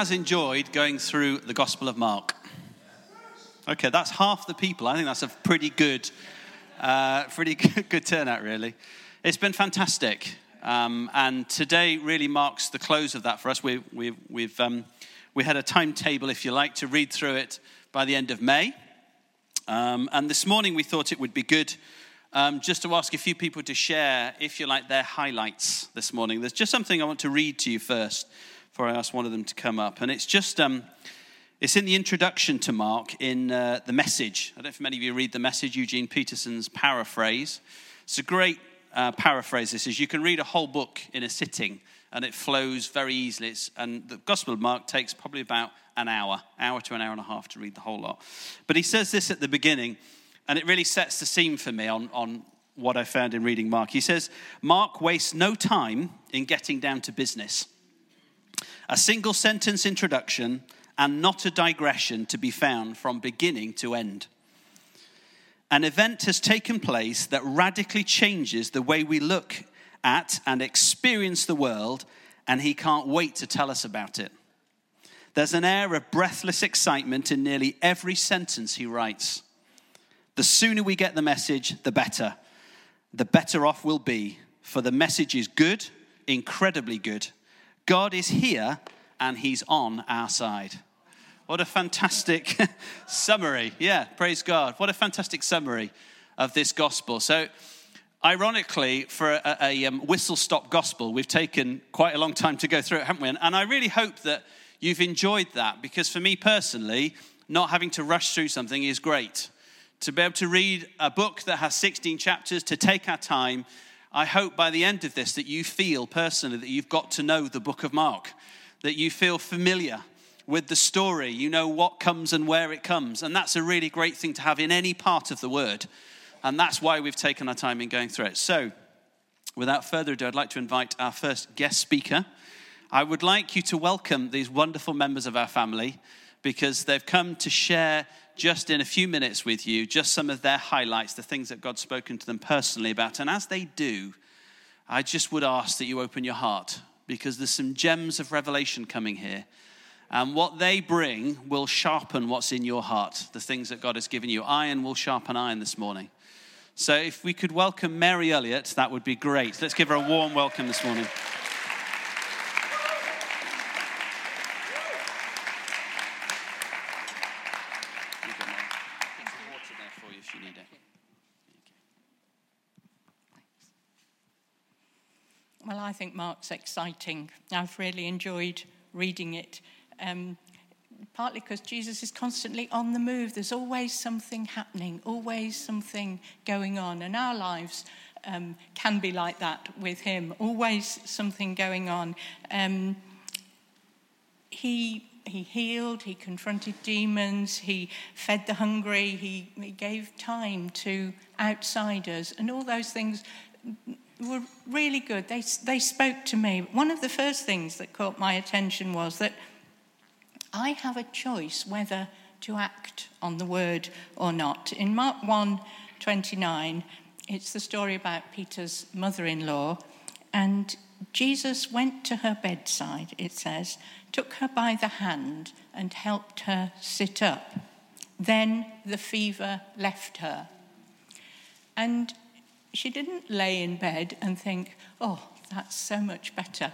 Has enjoyed going through the Gospel of Mark? Okay, that's half the people. I think that's a pretty good, uh, pretty good, turnout, really. It's been fantastic, um, and today really marks the close of that for us. We, we, we've um, we had a timetable, if you like, to read through it by the end of May, um, and this morning we thought it would be good um, just to ask a few people to share, if you like, their highlights this morning. There's just something I want to read to you first before I ask one of them to come up. And it's just, um, it's in the introduction to Mark in uh, the message. I don't know if many of you read the message, Eugene Peterson's paraphrase. It's a great uh, paraphrase, this is. You can read a whole book in a sitting and it flows very easily. It's, and the Gospel of Mark takes probably about an hour, hour to an hour and a half to read the whole lot. But he says this at the beginning and it really sets the scene for me on, on what I found in reading Mark. He says, Mark wastes no time in getting down to business. A single sentence introduction and not a digression to be found from beginning to end. An event has taken place that radically changes the way we look at and experience the world, and he can't wait to tell us about it. There's an air of breathless excitement in nearly every sentence he writes. The sooner we get the message, the better. The better off we'll be, for the message is good, incredibly good. God is here and he's on our side. What a fantastic summary. Yeah, praise God. What a fantastic summary of this gospel. So, ironically, for a, a um, whistle stop gospel, we've taken quite a long time to go through it, haven't we? And I really hope that you've enjoyed that because for me personally, not having to rush through something is great to be able to read a book that has 16 chapters, to take our time. I hope by the end of this that you feel personally that you've got to know the book of Mark, that you feel familiar with the story, you know what comes and where it comes. And that's a really great thing to have in any part of the word. And that's why we've taken our time in going through it. So, without further ado, I'd like to invite our first guest speaker. I would like you to welcome these wonderful members of our family because they've come to share just in a few minutes with you just some of their highlights, the things that God's spoken to them personally about. And as they do, I just would ask that you open your heart because there's some gems of revelation coming here. And what they bring will sharpen what's in your heart, the things that God has given you. Iron will sharpen iron this morning. So if we could welcome Mary Elliott, that would be great. Let's give her a warm welcome this morning. I think Mark's exciting. I've really enjoyed reading it, um, partly because Jesus is constantly on the move. There's always something happening, always something going on, and our lives um, can be like that with him. Always something going on. Um, he he healed, he confronted demons, he fed the hungry, he, he gave time to outsiders, and all those things were really good. They, they spoke to me. One of the first things that caught my attention was that I have a choice whether to act on the word or not. In Mark 1 29, it's the story about Peter's mother in law, and Jesus went to her bedside, it says, took her by the hand, and helped her sit up. Then the fever left her. And she didn't lay in bed and think, oh, that's so much better.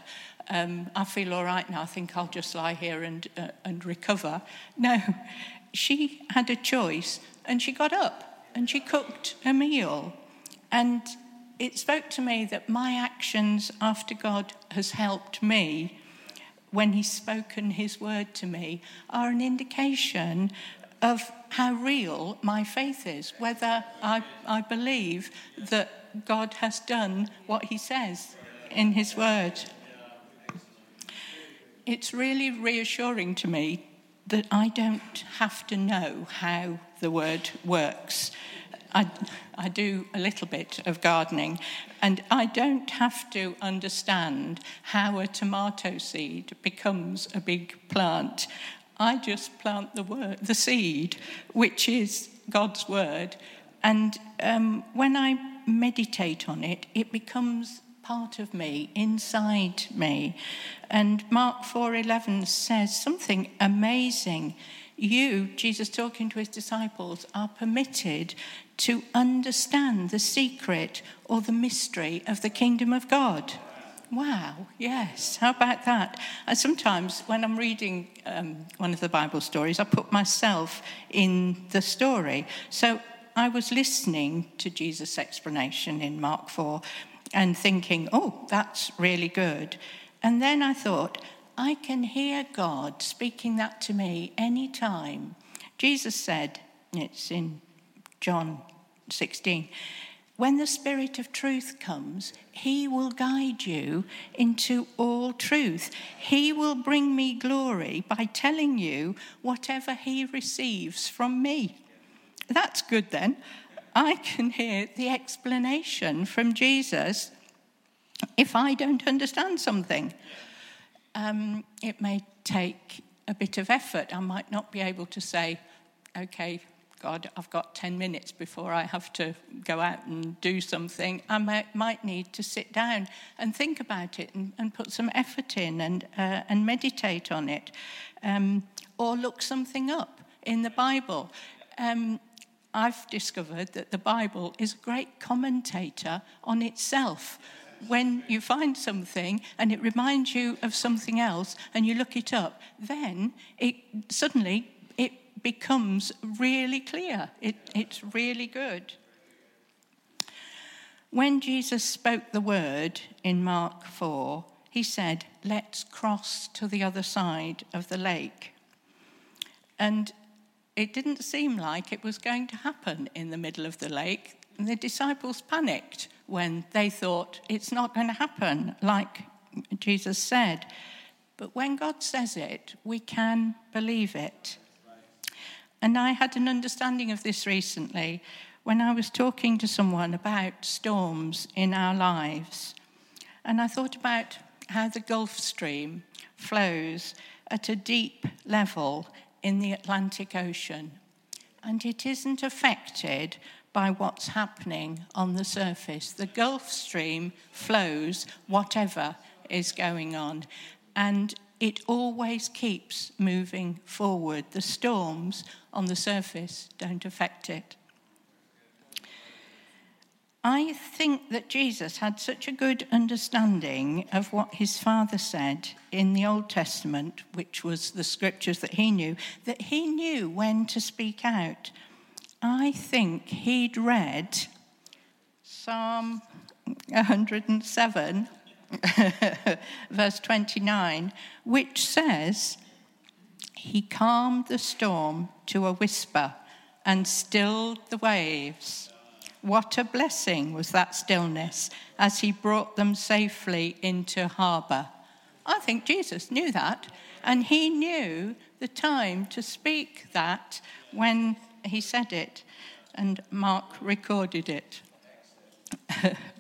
Um, I feel all right now. I think I'll just lie here and, uh, and recover. No, she had a choice and she got up and she cooked a meal. And it spoke to me that my actions after God has helped me when He's spoken His word to me are an indication of how real my faith is, whether I, I believe that God has done what he says in His Word. It's really reassuring to me that I don't have to know how the Word works. I, I do a little bit of gardening, and I don't have to understand how a tomato seed becomes a big plant. I just plant the word, the seed, which is God's word, and um, when I meditate on it, it becomes part of me, inside me. And Mark 4:11 says something amazing. You, Jesus talking to his disciples, are permitted to understand the secret or the mystery of the kingdom of God. Wow, yes, how about that? And sometimes when I'm reading um, one of the Bible stories, I put myself in the story. So I was listening to Jesus' explanation in Mark 4 and thinking, oh, that's really good. And then I thought, I can hear God speaking that to me anytime. Jesus said, it's in John 16, when the Spirit of truth comes, He will guide you into all truth. He will bring me glory by telling you whatever He receives from me. That's good then. I can hear the explanation from Jesus if I don't understand something. Um, it may take a bit of effort. I might not be able to say, okay, God, I've got 10 minutes before I have to go out and do something, I might, might need to sit down and think about it and, and put some effort in and, uh, and meditate on it. Um, or look something up in the Bible. Um, I've discovered that the Bible is a great commentator on itself. When you find something and it reminds you of something else and you look it up, then it suddenly becomes really clear. It, it's really good. When Jesus spoke the word in Mark 4, he said, Let's cross to the other side of the lake. And it didn't seem like it was going to happen in the middle of the lake. And the disciples panicked when they thought it's not going to happen, like Jesus said. But when God says it, we can believe it. And I had an understanding of this recently when I was talking to someone about storms in our lives. And I thought about how the Gulf Stream flows at a deep level in the Atlantic Ocean. And it isn't affected by what's happening on the surface. The Gulf Stream flows whatever is going on. And it always keeps moving forward. The storms on the surface don't affect it. I think that Jesus had such a good understanding of what his father said in the Old Testament, which was the scriptures that he knew, that he knew when to speak out. I think he'd read Psalm 107 verse 29, which says, He calmed the storm to a whisper and stilled the waves. What a blessing was that stillness as he brought them safely into harbour. I think Jesus knew that, and he knew the time to speak that when he said it, and Mark recorded it.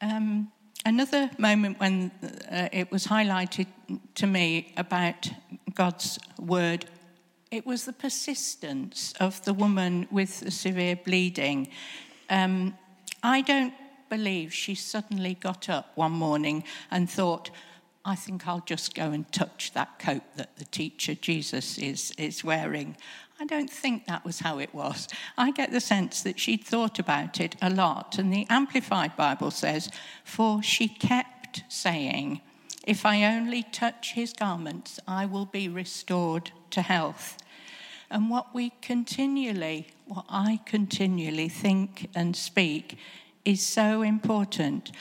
Um, another moment when uh, it was highlighted to me about God's word, it was the persistence of the woman with the severe bleeding. Um, I don't believe she suddenly got up one morning and thought, I think I'll just go and touch that coat that the teacher Jesus is, is wearing. I don't think that was how it was. I get the sense that she'd thought about it a lot. And the Amplified Bible says, For she kept saying, If I only touch his garments, I will be restored to health. And what we continually, what I continually think and speak is so important.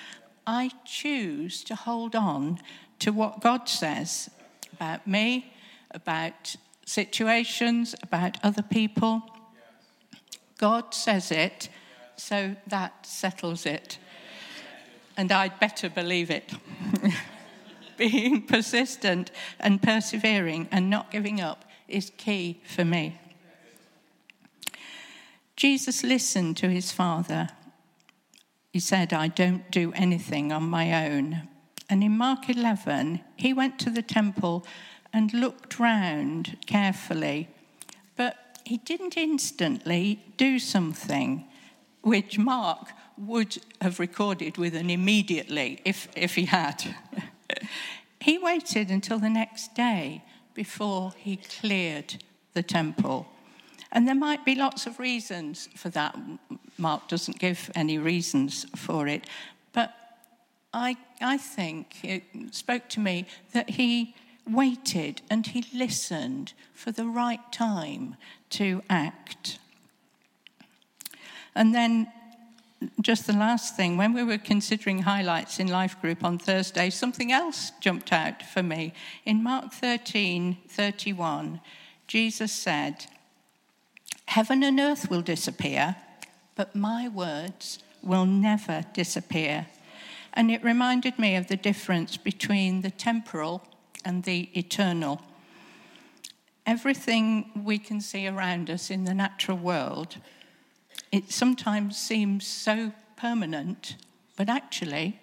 I choose to hold on to what God says about me, about situations, about other people. God says it, So that settles it. And I'd better believe it. Being persistent and persevering and not giving up is key for me. Jesus listened to his father. He said, I don't do anything on my own. And in Mark 11, he went to the temple and looked round carefully, but he didn't instantly do something which Mark would have recorded with an immediately if, if he had. he waited until the next day before he cleared the temple. And there might be lots of reasons for that. Mark doesn't give any reasons for it. But I, I think it spoke to me that he waited and he listened for the right time to act. And then, just the last thing, when we were considering highlights in Life Group on Thursday, something else jumped out for me. In Mark 13 31, Jesus said, Heaven and earth will disappear, but my words will never disappear. And it reminded me of the difference between the temporal and the eternal. Everything we can see around us in the natural world, it sometimes seems so permanent, but actually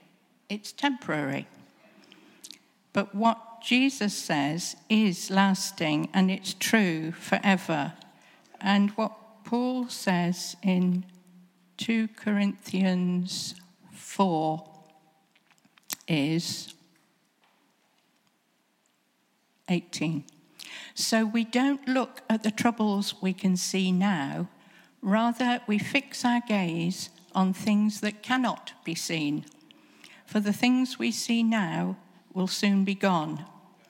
it's temporary. But what Jesus says is lasting and it's true forever and what Paul says in 2 Corinthians 4 is 18. So we don't look at the troubles we can see now, rather, we fix our gaze on things that cannot be seen. For the things we see now will soon be gone,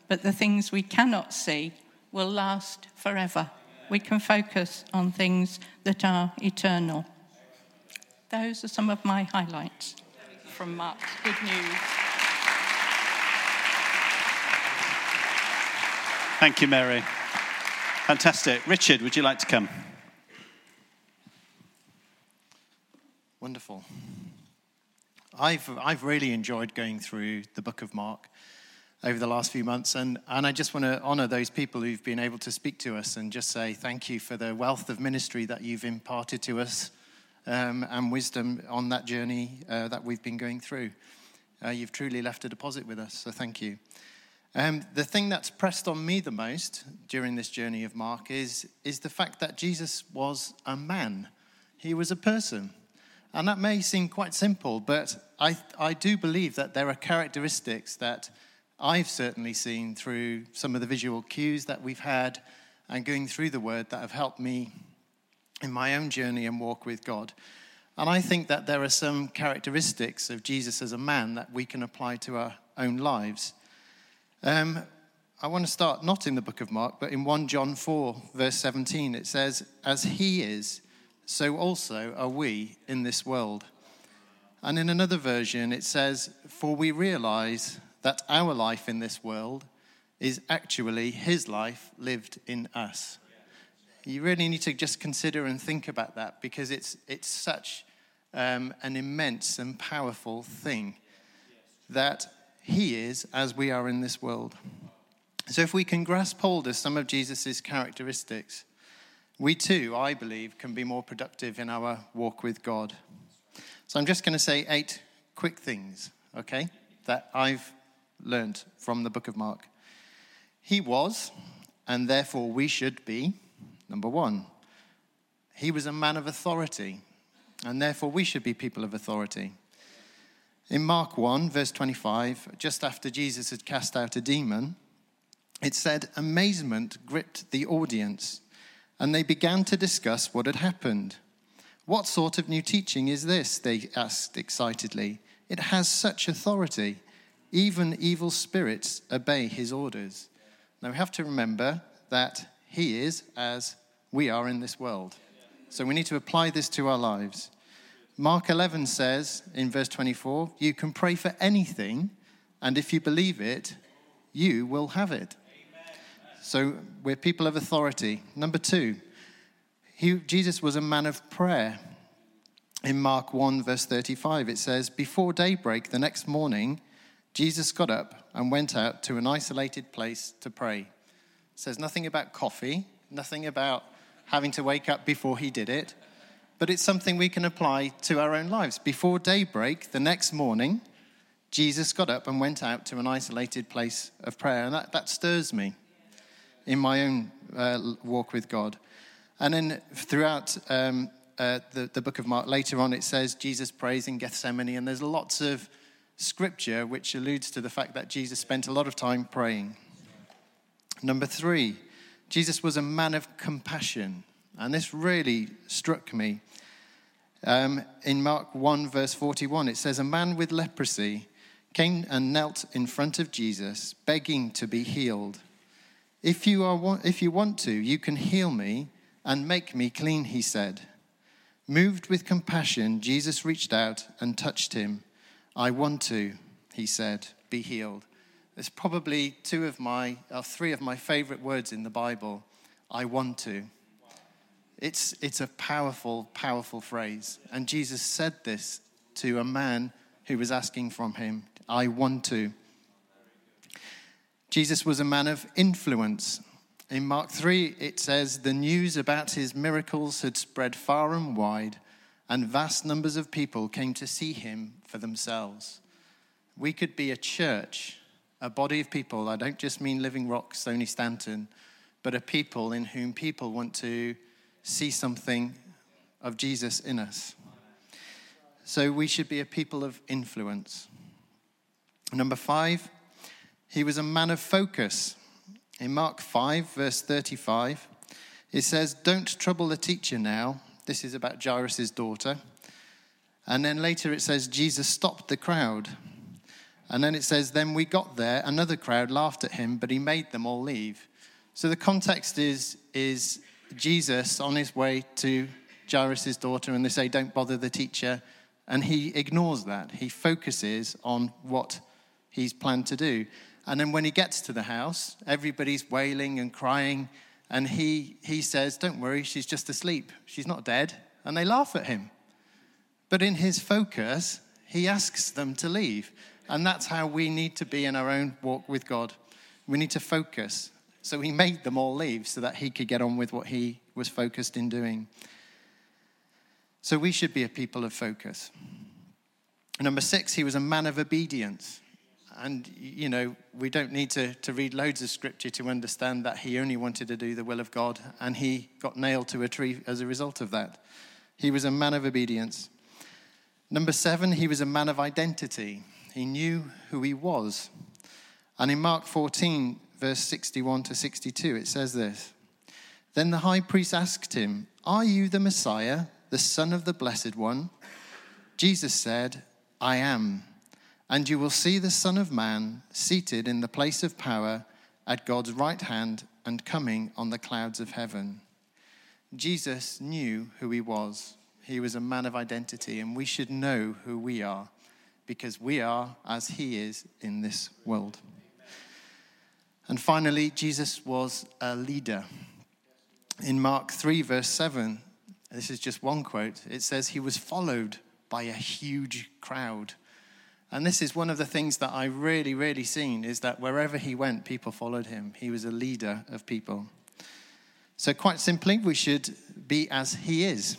but the things we cannot see will last forever we can focus on things that are eternal. Those are some of my highlights from Mark's Good News. Thank you, Mary. Fantastic. Richard, would you like to come? Wonderful. I've, I've really enjoyed going through the book of Mark over the last few months. And, and I just want to honor those people who've been able to speak to us and just say thank you for the wealth of ministry that you've imparted to us um, and wisdom on that journey uh, that we've been going through. Uh, you've truly left a deposit with us, so thank you. Um, the thing that's pressed on me the most during this journey of Mark is, is the fact that Jesus was a man, he was a person. And that may seem quite simple, but I, I do believe that there are characteristics that I've certainly seen through some of the visual cues that we've had and going through the word that have helped me in my own journey and walk with God. And I think that there are some characteristics of Jesus as a man that we can apply to our own lives. Um, I want to start not in the book of Mark, but in 1 John 4, verse 17. It says, As he is, so also are we in this world. And in another version, it says, For we realize that our life in this world is actually his life lived in us. You really need to just consider and think about that because it's, it's such um, an immense and powerful thing that he is as we are in this world. So, if we can grasp hold of some of Jesus' characteristics, we too, I believe, can be more productive in our walk with God. So, I'm just going to say eight quick things, okay, that I've learned from the book of Mark. He was, and therefore we should be, number one, he was a man of authority, and therefore we should be people of authority. In Mark 1, verse 25, just after Jesus had cast out a demon, it said, Amazement gripped the audience, and they began to discuss what had happened. What sort of new teaching is this? They asked excitedly. It has such authority. Even evil spirits obey his orders. Now we have to remember that he is as we are in this world. So we need to apply this to our lives. Mark 11 says in verse 24, You can pray for anything, and if you believe it, you will have it. So we're people of authority. Number two, he, Jesus was a man of prayer. in Mark 1, verse 35, it says, Before daybreak the next morning, Jesus got up and went out to an isolated place to pray. It says nothing about coffee, nothing about having to wake up before he did it, but it's something we can apply to our own lives. Before daybreak the next morning, Jesus got up and went out to an isolated place of prayer. And that, that stirs me in my own uh, walk with God. And then throughout um, uh, the, the book of Mark, later on, it says Jesus prays in Gethsemane, and there's lots of scripture which alludes to the fact that Jesus spent a lot of time praying. Number three, Jesus was a man of compassion, and this really struck me. Um, in Mark 1, verse 41, it says, A man with leprosy came and knelt in front of Jesus, begging to be healed. If you, are, if you want to, you can heal me and make me clean, he said. Moved with compassion, Jesus reached out and touched him. I want to, he said, be healed. There's probably two of my, or three of my favorite words in the Bible. I want to. It's, it's a powerful, powerful phrase. And Jesus said this to a man who was asking from him, I want to. Jesus was a man of influence. In Mark 3, it says, The news about his miracles had spread far and wide, and vast numbers of people came to see him for themselves. We could be a church, a body of people. I don't just mean Living Rock, Stoney Stanton, but a people in whom people want to see something of Jesus in us. So we should be a people of influence. Number five, he was a man of focus. In Mark 5, verse 35, it says, Don't trouble the teacher now. This is about Jairus' daughter. And then later it says, Jesus stopped the crowd. And then it says, Then we got there, another crowd laughed at him, but he made them all leave. So the context is, is Jesus on his way to Jairus' daughter, and they say, Don't bother the teacher. And he ignores that. He focuses on what he's planned to do. And then when he gets to the house, everybody's wailing and crying. And he, he says, Don't worry, she's just asleep. She's not dead. And they laugh at him. But in his focus, he asks them to leave. And that's how we need to be in our own walk with God. We need to focus. So he made them all leave so that he could get on with what he was focused in doing. So we should be a people of focus. Number six, he was a man of obedience. And, you know, we don't need to, to read loads of scripture to understand that he only wanted to do the will of God, and he got nailed to a tree as a result of that. He was a man of obedience. Number seven, he was a man of identity. He knew who he was. And in Mark 14, verse 61 to 62, it says this Then the high priest asked him, Are you the Messiah, the Son of the Blessed One? Jesus said, I am and you will see the Son of Man seated in the place of power at God's right hand and coming on the clouds of heaven. Jesus knew who he was. He was a man of identity, and we should know who we are because we are as he is in this world. And finally, Jesus was a leader. In Mark 3, verse 7, this is just one quote, it says, He was followed by a huge crowd. And this is one of the things that I really, really seen is that wherever he went, people followed him. He was a leader of people. So, quite simply, we should be as he is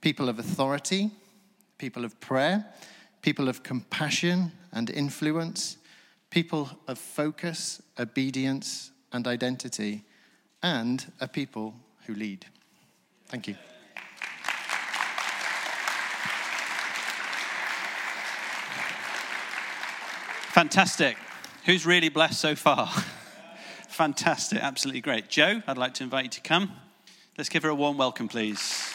people of authority, people of prayer, people of compassion and influence, people of focus, obedience, and identity, and a people who lead. Thank you. Fantastic. Who's really blessed so far? Fantastic. Absolutely great. Joe, I'd like to invite you to come. Let's give her a warm welcome, please.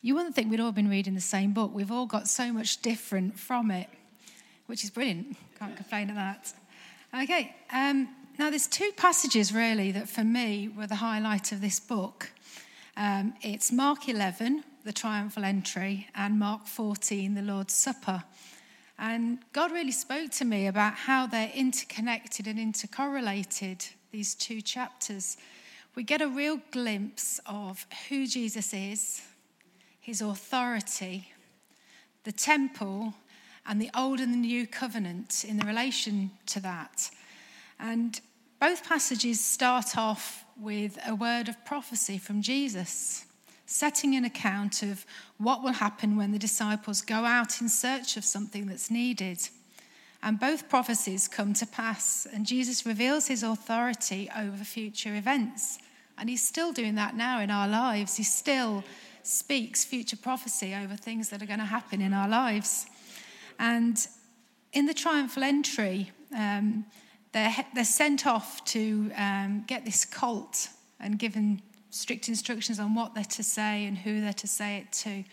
You wouldn't think we'd all been reading the same book. We've all got so much different from it, which is brilliant. Can't complain at that. Okay, um, now there's two passages really that for me were the highlight of this book. Um, it's Mark 11, the triumphal entry, and Mark 14, the Lord's Supper. And God really spoke to me about how they're interconnected and intercorrelated, these two chapters. We get a real glimpse of who Jesus is, his authority, the temple, and the old and the new covenant in the relation to that. And both passages start off with a word of prophecy from Jesus, setting an account of what will happen when the disciples go out in search of something that's needed. And both prophecies come to pass, and Jesus reveals his authority over future events. And he's still doing that now in our lives. He's still speaks future prophecy over things that are going to happen in our lives. And in the triumphal entry, um, they're, they're sent off to um, get this colt and given strict instructions on what they're to say and who they're to say it to.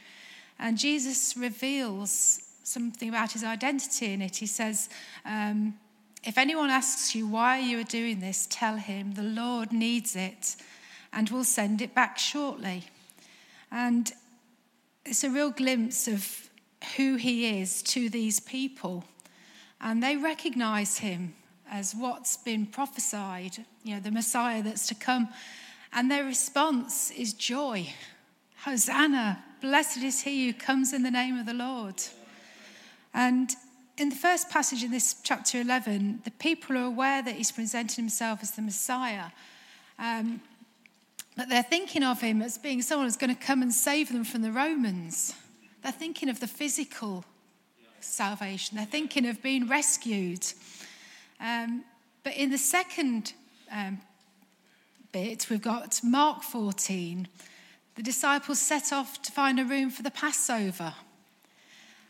And Jesus reveals something about his identity in it. He says, um, If anyone asks you why you are doing this, tell him the Lord needs it and will send it back shortly. And it's a real glimpse of who he is to these people. And they recognize him as what's been prophesied, you know, the Messiah that's to come. And their response is joy. Hosanna, blessed is he who comes in the name of the Lord. And in the first passage in this chapter 11, the people are aware that he's presenting himself as the Messiah. Um, but they're thinking of him as being someone who's going to come and save them from the Romans. They're thinking of the physical salvation, they're thinking of being rescued. Um, but in the second um, bit, we've got Mark 14. The disciples set off to find a room for the Passover.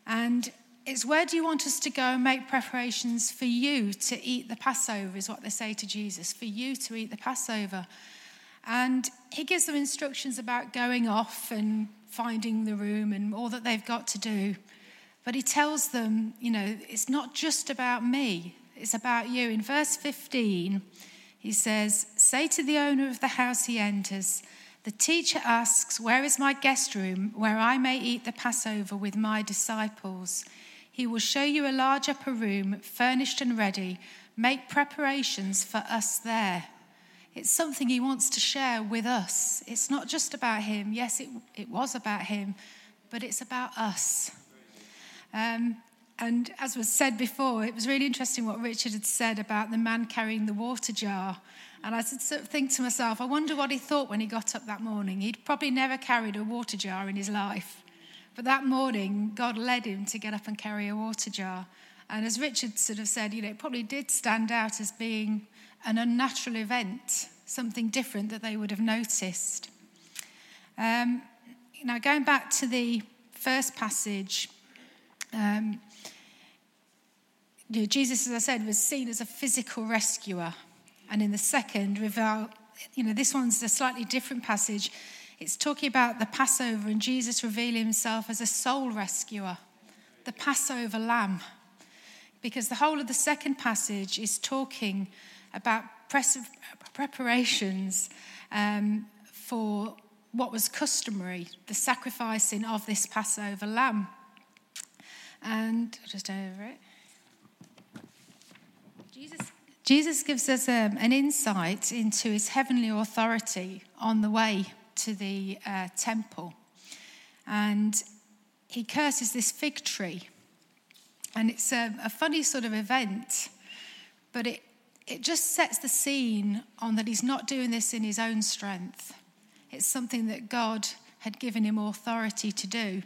And it's where do you want us to go and make preparations for you to eat the Passover, is what they say to Jesus, for you to eat the Passover. And he gives them instructions about going off and finding the room and all that they've got to do. But he tells them, you know, it's not just about me, it's about you. In verse 15, he says, Say to the owner of the house he enters, the teacher asks, Where is my guest room where I may eat the Passover with my disciples? He will show you a large upper room, furnished and ready. Make preparations for us there. It's something he wants to share with us. It's not just about him. Yes, it, it was about him, but it's about us. Um, and as was said before, it was really interesting what Richard had said about the man carrying the water jar. And I sort of think to myself, I wonder what he thought when he got up that morning. He'd probably never carried a water jar in his life. But that morning, God led him to get up and carry a water jar. And as Richard sort of said, you know, it probably did stand out as being an unnatural event, something different that they would have noticed. Um, now, going back to the first passage, um, Jesus, as I said, was seen as a physical rescuer. And in the second, you know, this one's a slightly different passage. It's talking about the Passover and Jesus revealing himself as a soul rescuer, the Passover lamb. Because the whole of the second passage is talking about preparations um, for what was customary, the sacrificing of this Passover lamb. And just over it. Jesus, Jesus gives us um, an insight into his heavenly authority on the way to the uh, temple. And he curses this fig tree. And it's a, a funny sort of event, but it, it just sets the scene on that he's not doing this in his own strength. It's something that God had given him authority to do.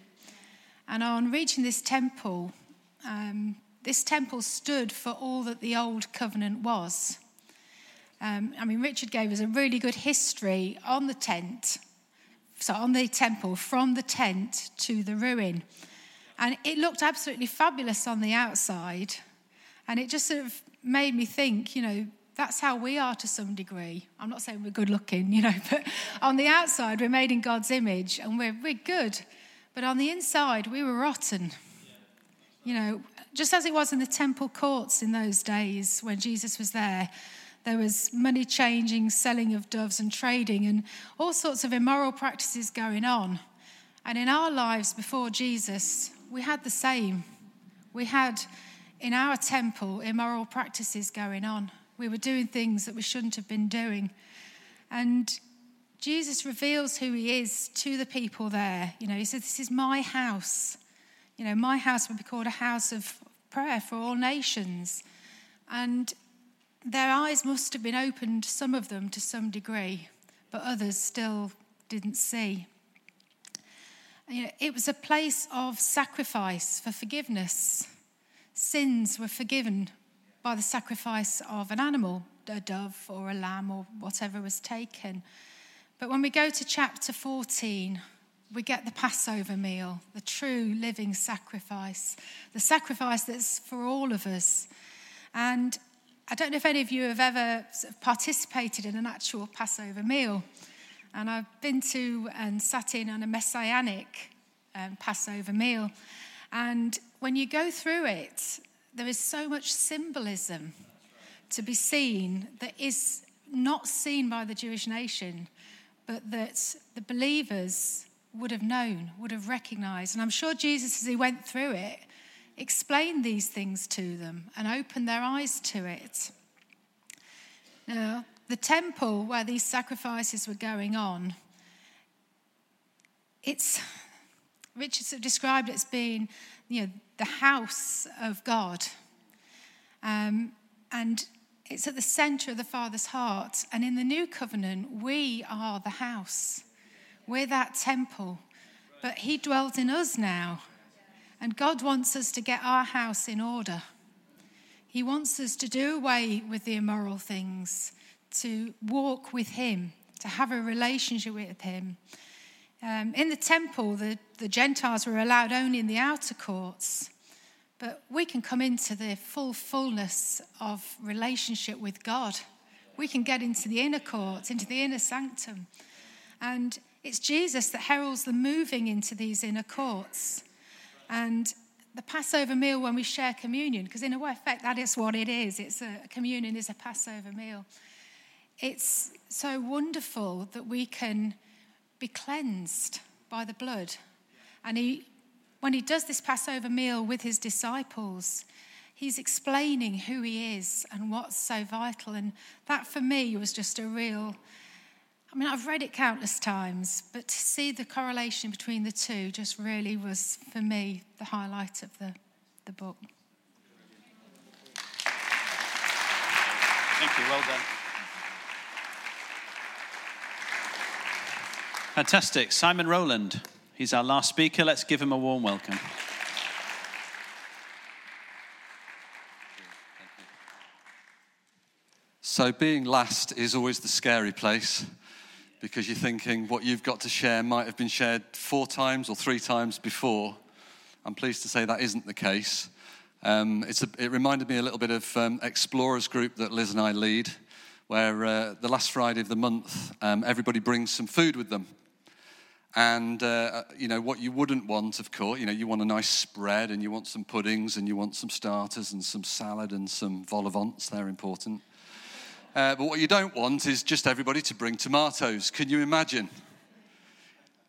And on reaching this temple, um, this temple stood for all that the old covenant was. Um, I mean, Richard gave us a really good history on the tent, so on the temple, from the tent to the ruin. And it looked absolutely fabulous on the outside. And it just sort of made me think, you know, that's how we are to some degree. I'm not saying we're good looking, you know, but on the outside, we're made in God's image and we're, we're good. But on the inside, we were rotten. You know, just as it was in the temple courts in those days when Jesus was there, there was money changing, selling of doves, and trading, and all sorts of immoral practices going on. And in our lives before Jesus, we had the same. we had in our temple immoral practices going on. We were doing things that we shouldn't have been doing. And Jesus reveals who he is to the people there. You know, he says, This is my house. You know, my house would be called a house of prayer for all nations. And their eyes must have been opened, some of them to some degree, but others still didn't see. You know, it was a place of sacrifice for forgiveness. Sins were forgiven by the sacrifice of an animal, a dove or a lamb or whatever was taken. But when we go to chapter 14, we get the Passover meal, the true living sacrifice, the sacrifice that's for all of us. And I don't know if any of you have ever participated in an actual Passover meal. And I've been to and sat in on a messianic um, Passover meal. And when you go through it, there is so much symbolism to be seen that is not seen by the Jewish nation, but that the believers would have known, would have recognized. And I'm sure Jesus, as he went through it, explained these things to them and opened their eyes to it. Now, the temple where these sacrifices were going on, it's Richard described it as being, you know, the house of God. Um, and it's at the center of the Father's heart. And in the new covenant, we are the house. We're that temple. But He dwells in us now. And God wants us to get our house in order. He wants us to do away with the immoral things, to walk with Him, to have a relationship with Him. Um, in the temple, the, the Gentiles were allowed only in the outer courts, but we can come into the full fullness of relationship with God. We can get into the inner courts, into the inner sanctum. And it's Jesus that heralds the moving into these inner courts. And the Passover meal when we share communion, because in a way, effect, that is what it is. It's a communion is a Passover meal. It's so wonderful that we can be cleansed by the blood. And he, when he does this Passover meal with his disciples, he's explaining who he is and what's so vital. And that for me was just a real. I mean, I've read it countless times, but to see the correlation between the two just really was, for me, the highlight of the, the book. Thank you. Well done. Fantastic. Simon Rowland. He's our last speaker. Let's give him a warm welcome. So, being last is always the scary place because you're thinking what you've got to share might have been shared four times or three times before. I'm pleased to say that isn't the case. Um, a, it reminded me a little bit of um, Explorers Group that Liz and I lead, where uh, the last Friday of the month, um, everybody brings some food with them. And, uh, you know, what you wouldn't want, of course, you know, you want a nice spread and you want some puddings and you want some starters and some salad and some vol au vents, they're important. Uh, but what you don't want is just everybody to bring tomatoes. Can you imagine?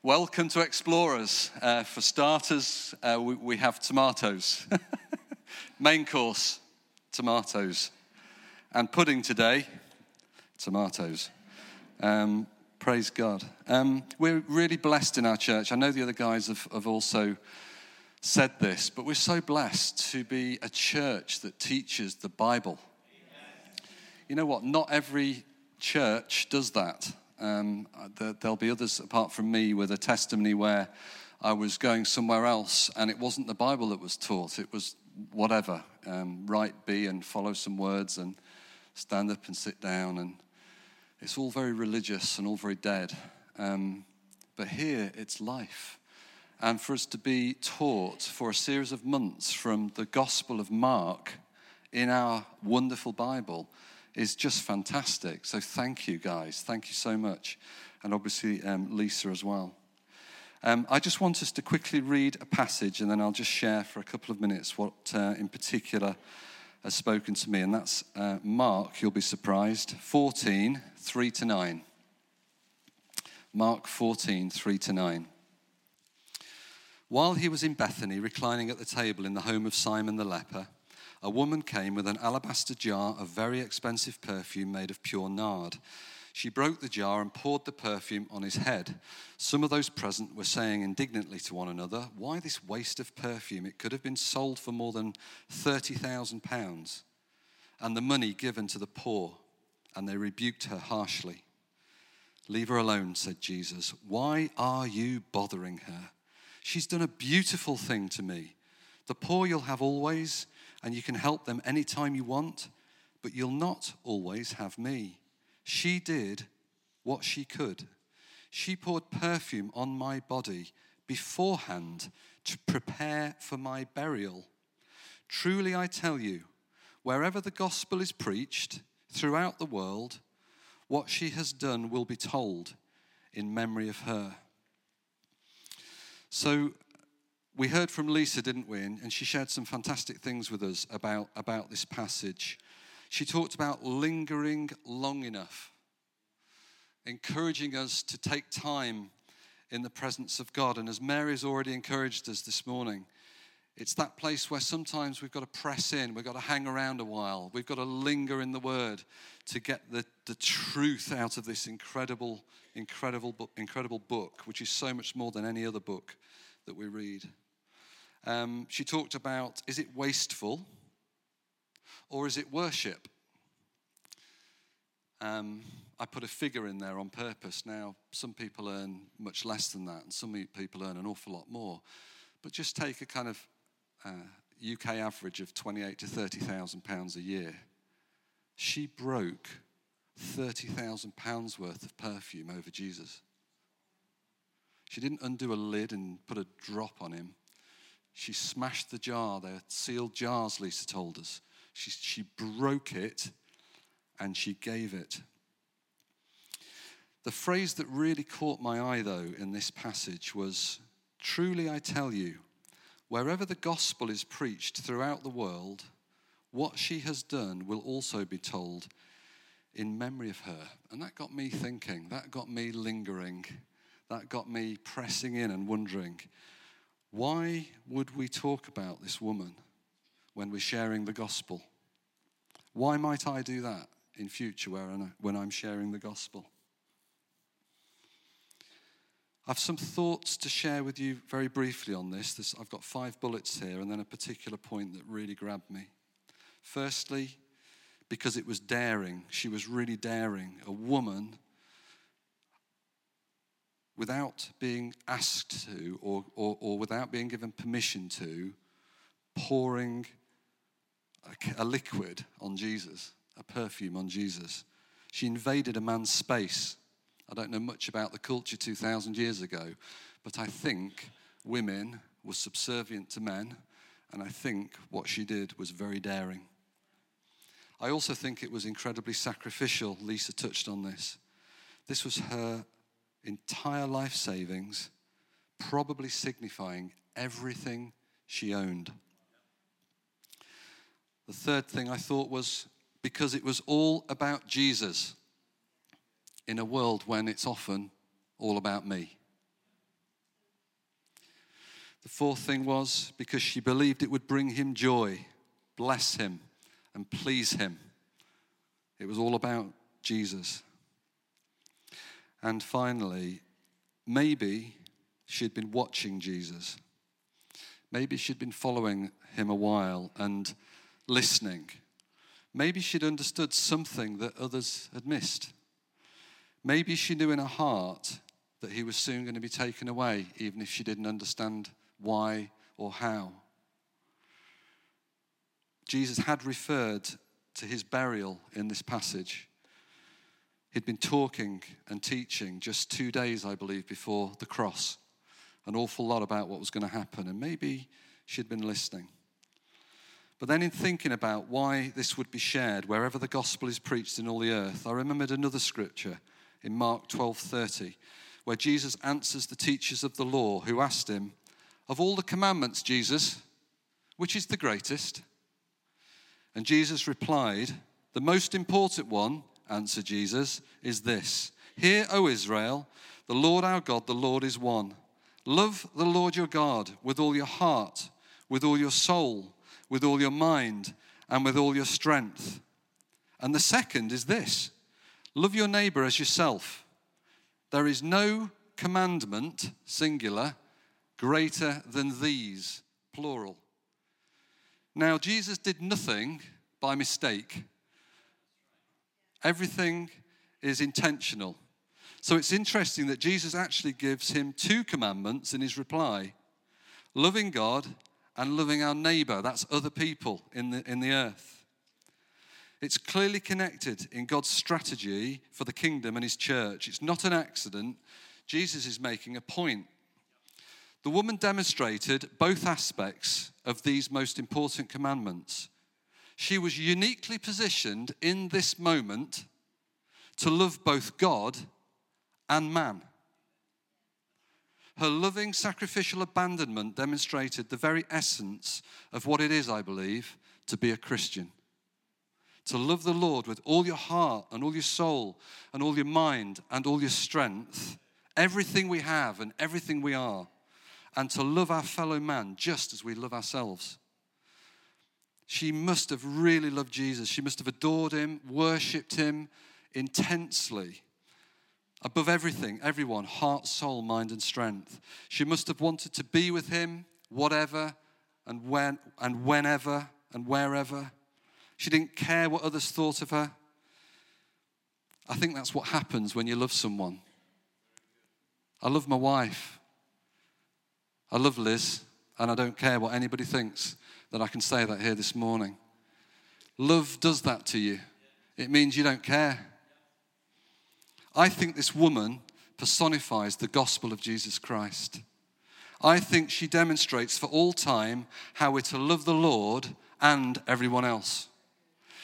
Welcome to Explorers. Uh, for starters, uh, we, we, have tomatoes. Main course, tomatoes. And pudding today, tomatoes. Um, Praise God. Um, we're really blessed in our church. I know the other guys have, have also said this, but we're so blessed to be a church that teaches the Bible. You know what? Not every church does that. Um, there'll be others apart from me with a testimony where I was going somewhere else and it wasn't the Bible that was taught, it was whatever. Um, write B and follow some words and stand up and sit down and it's all very religious and all very dead. Um, but here it's life. And for us to be taught for a series of months from the Gospel of Mark in our wonderful Bible is just fantastic. So thank you, guys. Thank you so much. And obviously, um, Lisa as well. Um, I just want us to quickly read a passage and then I'll just share for a couple of minutes what uh, in particular has spoken to me, and that's uh, Mark, you'll be surprised, 14, 3 to 9. Mark 14, 3 to 9. While he was in Bethany, reclining at the table in the home of Simon the leper, a woman came with an alabaster jar of very expensive perfume made of pure nard. She broke the jar and poured the perfume on his head. Some of those present were saying indignantly to one another, Why this waste of perfume? It could have been sold for more than 30,000 pounds, and the money given to the poor. And they rebuked her harshly. Leave her alone, said Jesus. Why are you bothering her? She's done a beautiful thing to me. The poor you'll have always, and you can help them anytime you want, but you'll not always have me. She did what she could. She poured perfume on my body beforehand to prepare for my burial. Truly, I tell you, wherever the gospel is preached throughout the world, what she has done will be told in memory of her. So we heard from Lisa, didn't we? And she shared some fantastic things with us about, about this passage. She talked about lingering long enough, encouraging us to take time in the presence of God. And as Mary's already encouraged us this morning, it's that place where sometimes we've got to press in, we've got to hang around a while, we've got to linger in the Word to get the, the truth out of this incredible, incredible, incredible book, which is so much more than any other book that we read. Um, she talked about is it wasteful or is it worship? Um, I put a figure in there on purpose. Now, some people earn much less than that, and some people earn an awful lot more. But just take a kind of uh, UK average of 28 to 30,000 pounds a year. She broke 30,000 pounds worth of perfume over Jesus. She didn't undo a lid and put a drop on him. She smashed the jar. They're sealed jars, Lisa told us. She, she broke it and she gave it. The phrase that really caught my eye, though, in this passage was Truly I tell you, Wherever the gospel is preached throughout the world, what she has done will also be told in memory of her. And that got me thinking, that got me lingering, that got me pressing in and wondering why would we talk about this woman when we're sharing the gospel? Why might I do that in future when I'm sharing the gospel? I've some thoughts to share with you very briefly on this. this. I've got five bullets here and then a particular point that really grabbed me. Firstly, because it was daring, she was really daring. A woman, without being asked to or, or, or without being given permission to, pouring a, a liquid on Jesus, a perfume on Jesus. She invaded a man's space I don't know much about the culture 2,000 years ago, but I think women were subservient to men, and I think what she did was very daring. I also think it was incredibly sacrificial. Lisa touched on this. This was her entire life savings, probably signifying everything she owned. The third thing I thought was because it was all about Jesus in a world when it's often all about me. The fourth thing was because she believed it would bring him joy, bless him, and please him. It was all about Jesus. And finally, maybe she'd been watching Jesus. Maybe she'd been following him a while and listening. Maybe she'd understood something that others had missed. Maybe she knew in her heart that he was soon going to be taken away, even if she didn't understand why or how. Jesus had referred to his burial in this passage. He'd been talking and teaching just two days, I believe, before the cross, an awful lot about what was going to happen, and maybe she'd been listening. But then, in thinking about why this would be shared wherever the gospel is preached in all the earth, I remembered another scripture in Mark 12:30, where Jesus answers the teachers of the law who asked him, "Of all the commandments, Jesus, which is the greatest?" And Jesus replied, "The most important one," answered Jesus, "is this: Hear, O Israel, the Lord our God, the Lord is one. Love the Lord your God with all your heart, with all your soul, with all your mind, and with all your strength. And the second is this love your neighbor as yourself. There is no commandment, singular, greater than these, plural. Now, Jesus did nothing by mistake, everything is intentional. So it's interesting that Jesus actually gives him two commandments in his reply loving God and loving our neighbor. That's other people in the, in the earth. It's clearly connected in God's strategy for the kingdom and his church. It's not an accident. Jesus is making a point. The woman demonstrated both aspects of these most important commandments. She was uniquely positioned in this moment to love both God and man. Her loving sacrificial abandonment demonstrated the very essence of what it is, I believe, to be a Christian. To love the Lord with all your heart and all your soul and all your mind and all your strength, everything we have and everything we are, and to love our fellow man just as we love ourselves. She must have really loved Jesus. She must have adored him, worshipped him intensely above everything, everyone, heart, soul, mind, and strength. She must have wanted to be with him, whatever and when and whenever and wherever. She didn't care what others thought of her. I think that's what happens when you love someone. I love my wife. I love Liz, and I don't care what anybody thinks that I can say that here this morning. Love does that to you. It means you don't care. I think this woman personifies the gospel of Jesus Christ. I think she demonstrates for all time how we're to love the Lord and everyone else.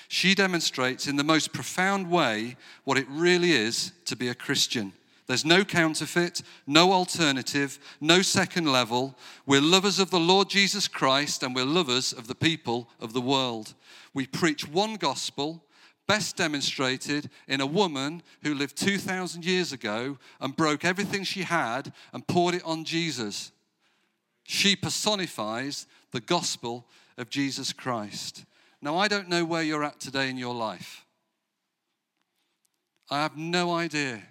She demonstrates in the most profound way what it really is to be a Christian. There's no counterfeit, no alternative, no second level. We're lovers of the Lord Jesus Christ and we're lovers of the people of the world. We preach one gospel best demonstrated in a woman who lived 2,000 years ago and broke everything she had and poured it on Jesus. She personifies the gospel of Jesus Christ. Now, I don't know where you're at today in your life. I have no idea.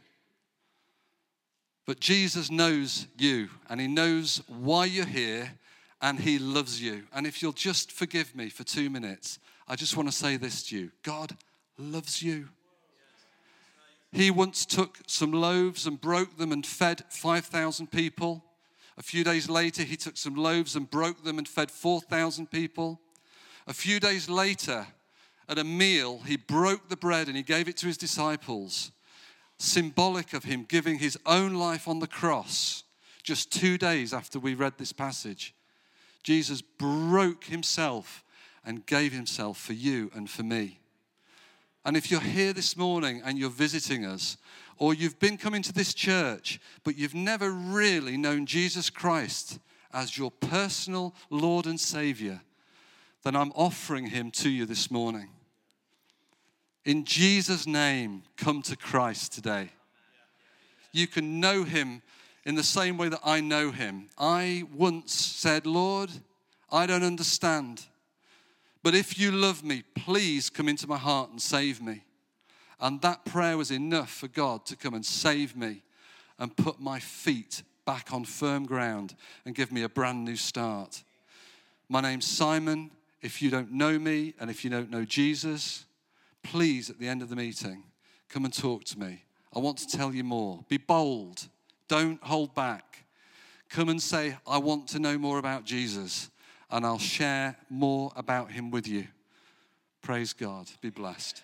But Jesus knows you and He knows why you're here and He loves you. And if you'll just forgive me for two minutes, I just want to say this to you God loves you. He once took some loaves and broke them and fed 5,000 people. A few days later, he took some loaves and broke them and fed 4,000 people. A few days later, at a meal, he broke the bread and he gave it to his disciples, symbolic of him giving his own life on the cross just two days after we read this passage. Jesus broke himself and gave himself for you and for me. And if you're here this morning and you're visiting us, or you've been coming to this church, but you've never really known Jesus Christ as your personal Lord and Savior, then I'm offering him to you this morning. In Jesus' name, come to Christ today. You can know him in the same way that I know him. I once said, Lord, I don't understand. But if you love me, please come into my heart and save me. And that prayer was enough for God to come and save me and put my feet back on firm ground and give me a brand new start. My name's Simon. If you don't know me and if you don't know Jesus, please at the end of the meeting, come and talk to me. I want to tell you more. Be bold, don't hold back. Come and say, I want to know more about Jesus and I'll share more about him with you. Praise God. Be blessed.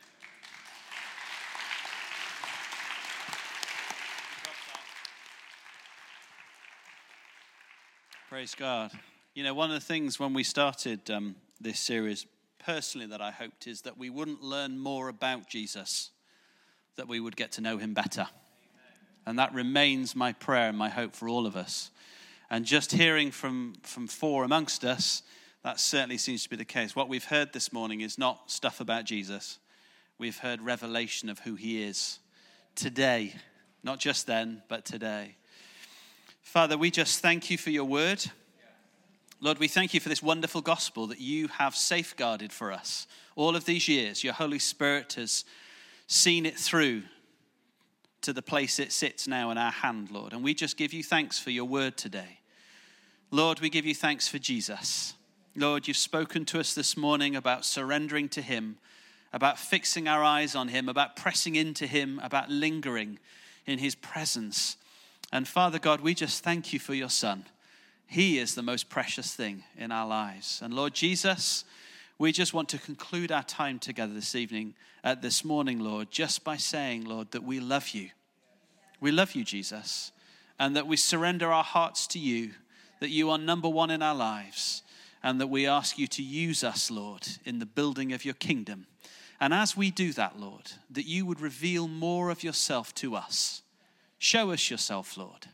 Praise God. You know, one of the things when we started um, this series, personally, that I hoped is that we wouldn't learn more about Jesus, that we would get to know him better. And that remains my prayer and my hope for all of us. And just hearing from, from four amongst us, that certainly seems to be the case. What we've heard this morning is not stuff about Jesus, we've heard revelation of who he is today, not just then, but today. Father, we just thank you for your word. Lord, we thank you for this wonderful gospel that you have safeguarded for us all of these years. Your Holy Spirit has seen it through to the place it sits now in our hand, Lord. And we just give you thanks for your word today. Lord, we give you thanks for Jesus. Lord, you've spoken to us this morning about surrendering to him, about fixing our eyes on him, about pressing into him, about lingering in his presence. And Father God, we just thank you for your son. He is the most precious thing in our lives. And Lord Jesus, we just want to conclude our time together this evening, uh, this morning, Lord, just by saying, Lord, that we love you. We love you, Jesus, and that we surrender our hearts to you, that you are number one in our lives, and that we ask you to use us, Lord, in the building of your kingdom. And as we do that, Lord, that you would reveal more of yourself to us. Show us yourself, Lord,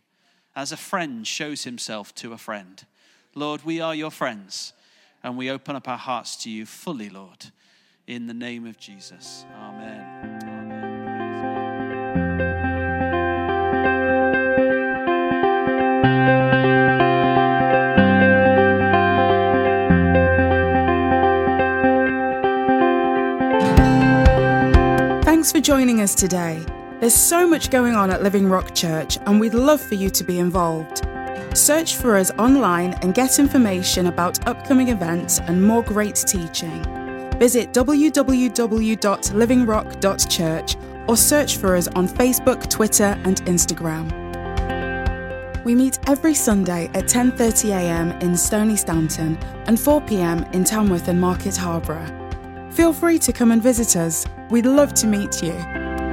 as a friend shows himself to a friend. Lord, we are your friends and we open up our hearts to you fully, Lord, in the name of Jesus. Amen. Thanks for joining us today. There's so much going on at Living Rock Church, and we'd love for you to be involved. Search for us online and get information about upcoming events and more great teaching. Visit www.livingrock.church or search for us on Facebook, Twitter, and Instagram. We meet every Sunday at 10:30 a.m. in Stoney Stanton and 4 p.m. in Tamworth and Market Harborough. Feel free to come and visit us. We'd love to meet you.